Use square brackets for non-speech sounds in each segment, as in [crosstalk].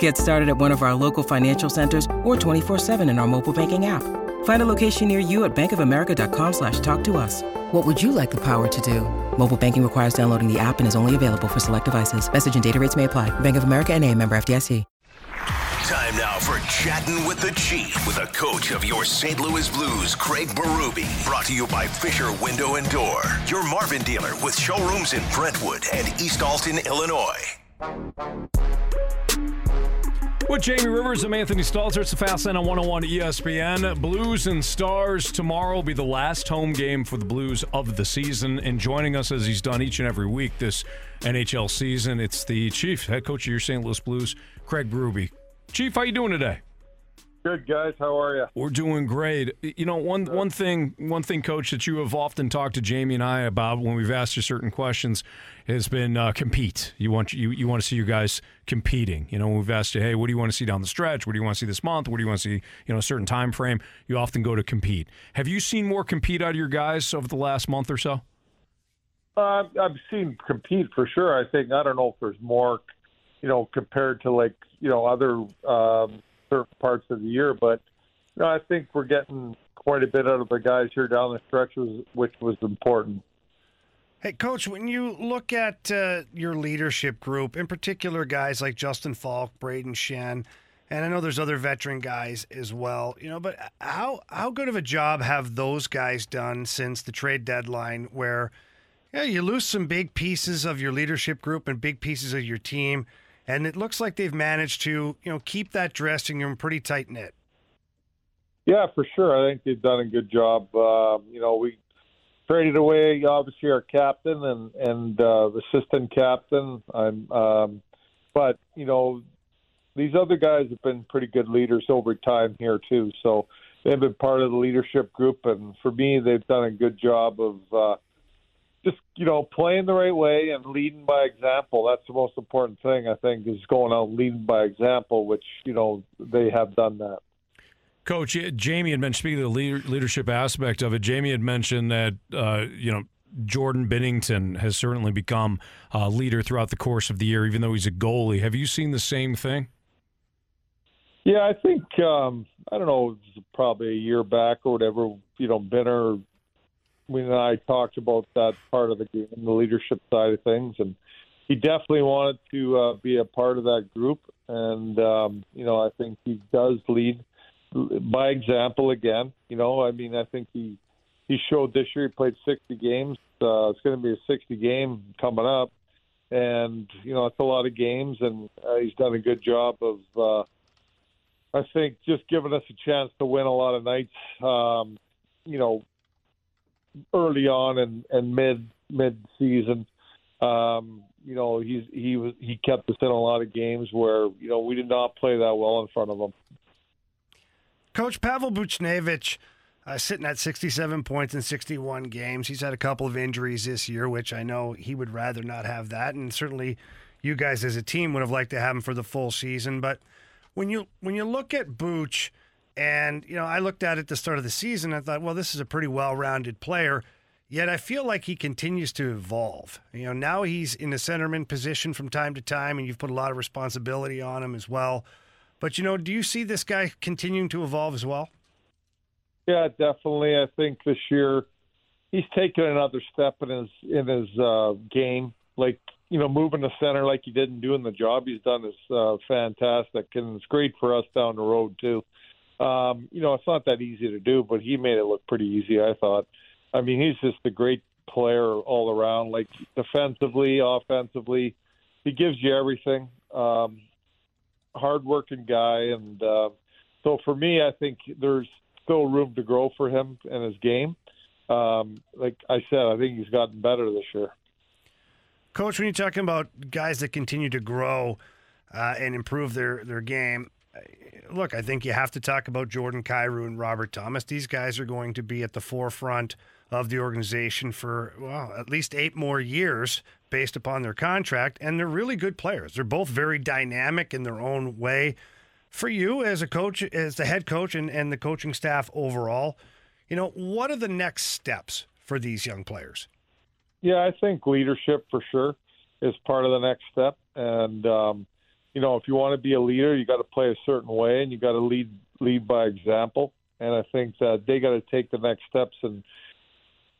Get started at one of our local financial centers or 24-7 in our mobile banking app. Find a location near you at bankofamerica.com slash talk to us. What would you like the power to do? Mobile banking requires downloading the app and is only available for select devices. Message and data rates may apply. Bank of America and a member FDIC. Time now for Chatting with the Chief with a coach of your St. Louis Blues, Craig Berube. Brought to you by Fisher Window and Door, your Marvin dealer with showrooms in Brentwood and East Alton, Illinois. With Jamie Rivers, I'm Anthony Stalter. It's the Fast Lane on 101 ESPN. Blues and Stars tomorrow will be the last home game for the Blues of the season. And joining us as he's done each and every week this NHL season, it's the Chief, head coach of your St. Louis Blues, Craig Berube. Chief, how you doing today? Good guys, how are you? We're doing great. You know, one one thing, one thing, Coach, that you have often talked to Jamie and I about when we've asked you certain questions has been uh, compete. You want you you want to see you guys competing. You know, when we've asked you, hey, what do you want to see down the stretch? What do you want to see this month? What do you want to see? You know, a certain time frame. You often go to compete. Have you seen more compete out of your guys over the last month or so? Uh, I've seen compete for sure. I think I don't know if there's more, you know, compared to like you know other. Um, certain parts of the year. But you know, I think we're getting quite a bit out of the guys here down the stretch, which was important. Hey, Coach, when you look at uh, your leadership group, in particular guys like Justin Faulk, Brayden Schenn, and I know there's other veteran guys as well, you know, but how how good of a job have those guys done since the trade deadline where yeah, you lose some big pieces of your leadership group and big pieces of your team and it looks like they've managed to you know keep that dressing room pretty tight knit. Yeah, for sure. I think they've done a good job. Uh, you know, we traded away obviously our captain and and uh, assistant captain. I'm, um, but you know, these other guys have been pretty good leaders over time here too. So they've been part of the leadership group, and for me, they've done a good job of. Uh, just you know playing the right way and leading by example. That's the most important thing I think is going out leading by example, which you know they have done that. Coach Jamie had mentioned speaking of the leadership aspect of it. Jamie had mentioned that uh, you know Jordan Binnington has certainly become a leader throughout the course of the year, even though he's a goalie. Have you seen the same thing? Yeah, I think um, I don't know, probably a year back or whatever. You know, Binner we and I talked about that part of the game, the leadership side of things, and he definitely wanted to uh, be a part of that group. And um, you know, I think he does lead by example again. You know, I mean, I think he he showed this year. He played 60 games. Uh, it's going to be a 60 game coming up, and you know, it's a lot of games, and uh, he's done a good job of. Uh, I think just giving us a chance to win a lot of nights. Um, you know, early on and, and mid mid season. Um, you know, he's he was he kept us in a lot of games where you know we did not play that well in front of him. Coach Pavel Buchnevich, uh, sitting at 67 points in 61 games. He's had a couple of injuries this year, which I know he would rather not have that, and certainly you guys as a team would have liked to have him for the full season. But when you when you look at Booch and, you know, I looked at it at the start of the season. I thought, well, this is a pretty well rounded player. Yet I feel like he continues to evolve. You know, now he's in the centerman position from time to time, and you've put a lot of responsibility on him as well. But, you know, do you see this guy continuing to evolve as well? Yeah, definitely. I think this year he's taken another step in his in his uh, game. Like you know, moving the center like he didn't do in the job he's done is uh, fantastic, and it's great for us down the road too. Um, you know, it's not that easy to do, but he made it look pretty easy. I thought. I mean, he's just a great player all around. Like defensively, offensively, he gives you everything. Um, hardworking guy, and uh, so for me, I think there's still room to grow for him in his game. Um, like I said, I think he's gotten better this year. Coach, when you're talking about guys that continue to grow, uh, and improve their their game. Look, I think you have to talk about Jordan Kyrou and Robert Thomas. These guys are going to be at the forefront of the organization for well at least eight more years based upon their contract, and they're really good players. They're both very dynamic in their own way. For you as a coach, as the head coach, and, and the coaching staff overall, you know what are the next steps for these young players? Yeah, I think leadership for sure is part of the next step, and um, you know if you want to be a leader, you got to play a certain way, and you got to lead lead by example. And I think that they got to take the next steps and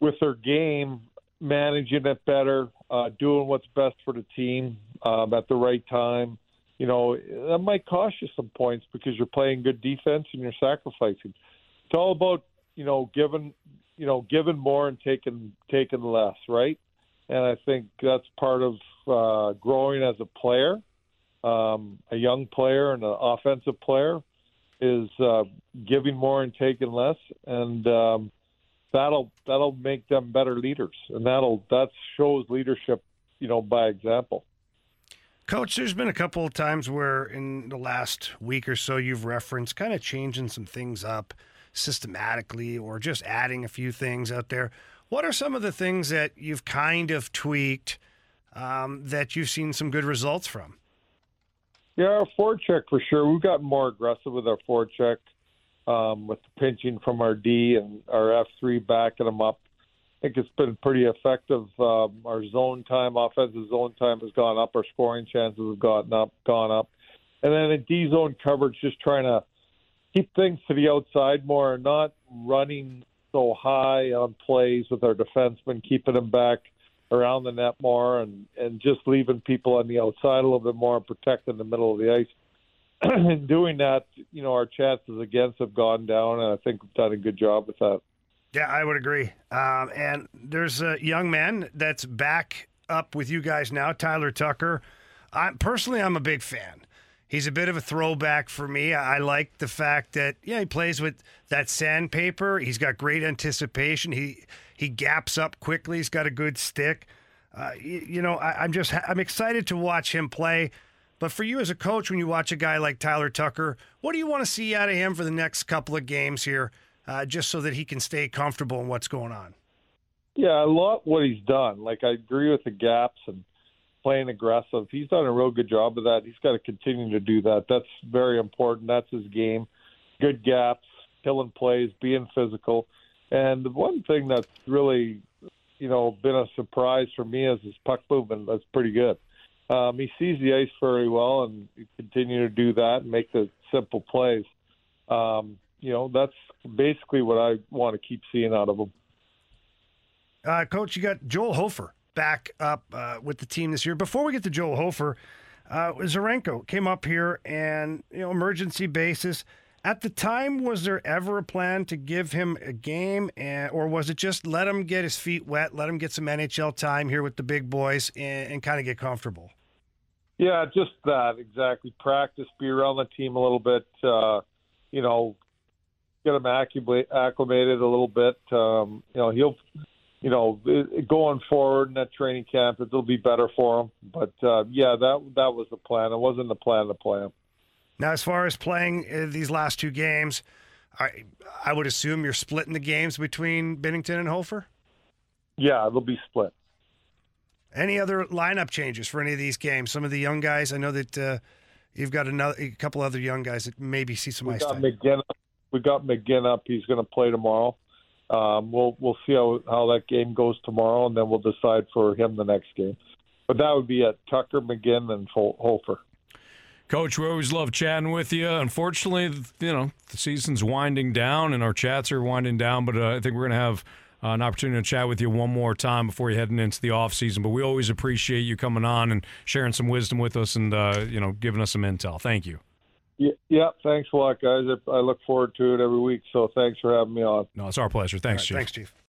with their game, managing it better, uh, doing what's best for the team um, at the right time. You know, that might cost you some points because you're playing good defense and you're sacrificing. It's all about you know giving you know giving more and taking taking less, right? And I think that's part of uh, growing as a player, um, a young player and an offensive player, is uh, giving more and taking less. And um, that'll that'll make them better leaders, and that'll that shows leadership, you know, by example. Coach, there's been a couple of times where in the last week or so you've referenced kind of changing some things up systematically or just adding a few things out there. What are some of the things that you've kind of tweaked um, that you've seen some good results from? Yeah, our forecheck for sure. We've gotten more aggressive with our forecheck um, with the pinching from our D and our F3 backing them up. I think it's been pretty effective. Um, our zone time, offensive zone time has gone up. Our scoring chances have gotten up, gone up. And then in D zone coverage, just trying to keep things to the outside more, not running so high on plays with our defensemen, keeping them back around the net more, and and just leaving people on the outside a little bit more and protecting the middle of the ice. [clears throat] in doing that, you know, our chances against have gone down, and I think we've done a good job with that. Yeah, I would agree. Um, and there's a young man that's back up with you guys now, Tyler Tucker. I personally, I'm a big fan. He's a bit of a throwback for me. I like the fact that yeah, he plays with that sandpaper. He's got great anticipation. He he gaps up quickly. He's got a good stick. Uh, you, you, know, I, I'm just I'm excited to watch him play. But for you as a coach, when you watch a guy like Tyler Tucker, what do you want to see out of him for the next couple of games here, uh, just so that he can stay comfortable in what's going on? Yeah, I love what he's done. Like I agree with the gaps and playing aggressive. He's done a real good job of that. He's got to continue to do that. That's very important. That's his game. Good gaps, killing plays, being physical. And the one thing that's really, you know, been a surprise for me is his puck movement. That's pretty good. Um, he sees the ice very well, and continue to do that and make the simple plays. Um, you know, that's basically what I want to keep seeing out of him. Uh, Coach, you got Joel Hofer back up uh, with the team this year. Before we get to Joel Hofer, uh, Zherenko came up here and you know emergency basis. At the time, was there ever a plan to give him a game, and, or was it just let him get his feet wet, let him get some NHL time here with the big boys, and, and kind of get comfortable? Yeah, just that exactly. Practice, be around the team a little bit. Uh, you know, get him acclimated a little bit. Um, you know, he'll, you know, going forward in that training camp, it'll be better for him. But uh, yeah, that that was the plan. It wasn't the plan to play him. Now, as far as playing uh, these last two games, I I would assume you're splitting the games between Binnington and Hofer. Yeah, it'll be split. Any other lineup changes for any of these games? Some of the young guys. I know that uh, you've got another a couple other young guys that maybe see some we ice got time. McGing, we got McGing up. He's going to play tomorrow. Um, we'll we'll see how how that game goes tomorrow, and then we'll decide for him the next game. But that would be at Tucker, McGing, and Hofer. Coach, we always love chatting with you. Unfortunately, you know the season's winding down, and our chats are winding down. But uh, I think we're going to have uh, an opportunity to chat with you one more time before you're heading into the off season. But we always appreciate you coming on and sharing some wisdom with us, and uh, you know, giving us some intel. Thank you. Yeah, yeah, thanks a lot, guys. I look forward to it every week. So thanks for having me on. No, it's our pleasure. Thanks, right, Chief. Thanks, Chief.